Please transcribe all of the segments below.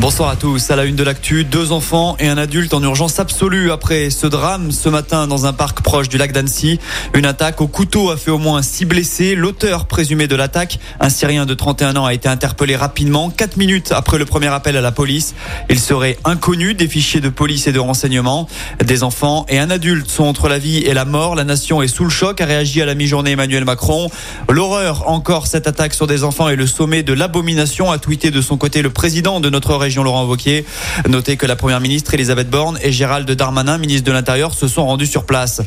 Bonsoir à tous. À la une de l'actu, deux enfants et un adulte en urgence absolue après ce drame ce matin dans un parc proche du lac d'Annecy. Une attaque au couteau a fait au moins six blessés. L'auteur présumé de l'attaque, un Syrien de 31 ans, a été interpellé rapidement, quatre minutes après le premier appel à la police. Il serait inconnu des fichiers de police et de renseignement. Des enfants et un adulte sont entre la vie et la mort. La nation est sous le choc, a réagi à la mi-journée Emmanuel Macron. L'horreur encore cette attaque sur des enfants et le sommet de l'abomination, a tweeté de son côté le président de notre région Laurent Wauquiez. Notez que la première ministre Elisabeth Borne et Gérald Darmanin, ministre de l'Intérieur, se sont rendus sur place.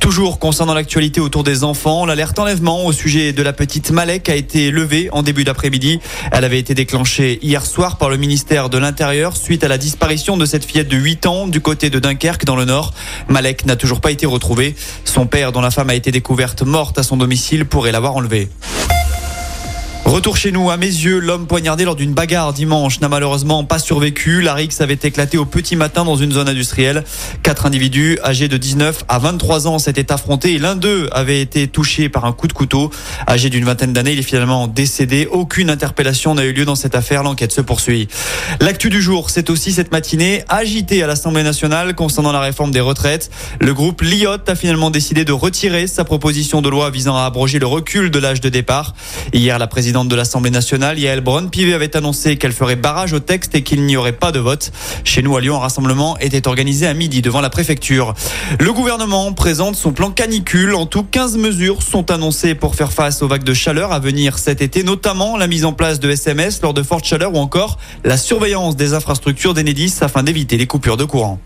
Toujours concernant l'actualité autour des enfants, l'alerte enlèvement au sujet de la petite Malek a été levée en début d'après-midi. Elle avait été déclenchée hier soir par le ministère de l'Intérieur suite à la disparition de cette fillette de 8 ans du côté de Dunkerque dans le nord. Malek n'a toujours pas été retrouvée. Son père, dont la femme a été découverte morte à son domicile, pourrait l'avoir enlevée. Retour chez nous, à mes yeux, l'homme poignardé lors d'une bagarre dimanche n'a malheureusement pas survécu. La rixe avait éclaté au petit matin dans une zone industrielle. Quatre individus âgés de 19 à 23 ans s'étaient affrontés et l'un d'eux avait été touché par un coup de couteau. Âgé d'une vingtaine d'années, il est finalement décédé. Aucune interpellation n'a eu lieu dans cette affaire. L'enquête se poursuit. L'actu du jour, c'est aussi cette matinée agitée à l'Assemblée nationale concernant la réforme des retraites. Le groupe Liot a finalement décidé de retirer sa proposition de loi visant à abroger le recul de l'âge de départ. Hier, la présidente de l'Assemblée nationale, Yael Braun-Pivet, avait annoncé qu'elle ferait barrage au texte et qu'il n'y aurait pas de vote. Chez nous à Lyon, un rassemblement était organisé à midi devant la préfecture. Le gouvernement présente son plan canicule. En tout, 15 mesures sont annoncées pour faire face aux vagues de chaleur à venir cet été, notamment la mise en place de SMS lors de fortes chaleurs ou encore la surveillance des infrastructures d'Enedis afin d'éviter les coupures de courant.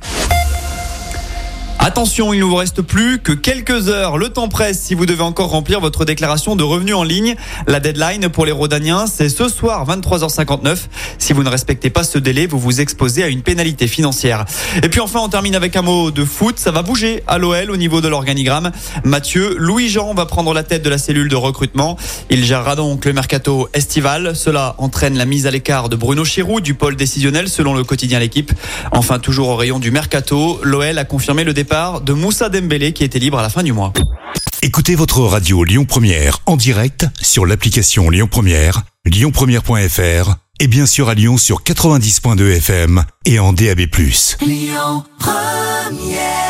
Attention, il ne vous reste plus que quelques heures. Le temps presse si vous devez encore remplir votre déclaration de revenus en ligne. La deadline pour les Rodaniens, c'est ce soir 23h59. Si vous ne respectez pas ce délai, vous vous exposez à une pénalité financière. Et puis enfin, on termine avec un mot de foot. Ça va bouger à l'OL au niveau de l'organigramme. Mathieu Louis-Jean va prendre la tête de la cellule de recrutement. Il gérera donc le mercato estival. Cela entraîne la mise à l'écart de Bruno Chirou du pôle décisionnel selon le quotidien L'équipe. Enfin, toujours au rayon du mercato, l'OL a confirmé le départ de Moussa Dembélé qui était libre à la fin du mois. Écoutez votre radio Lyon Première en direct sur l'application Lyon Première, lyonpremière.fr et bien sûr à Lyon sur 90.2 FM et en DAB+. Lyon Première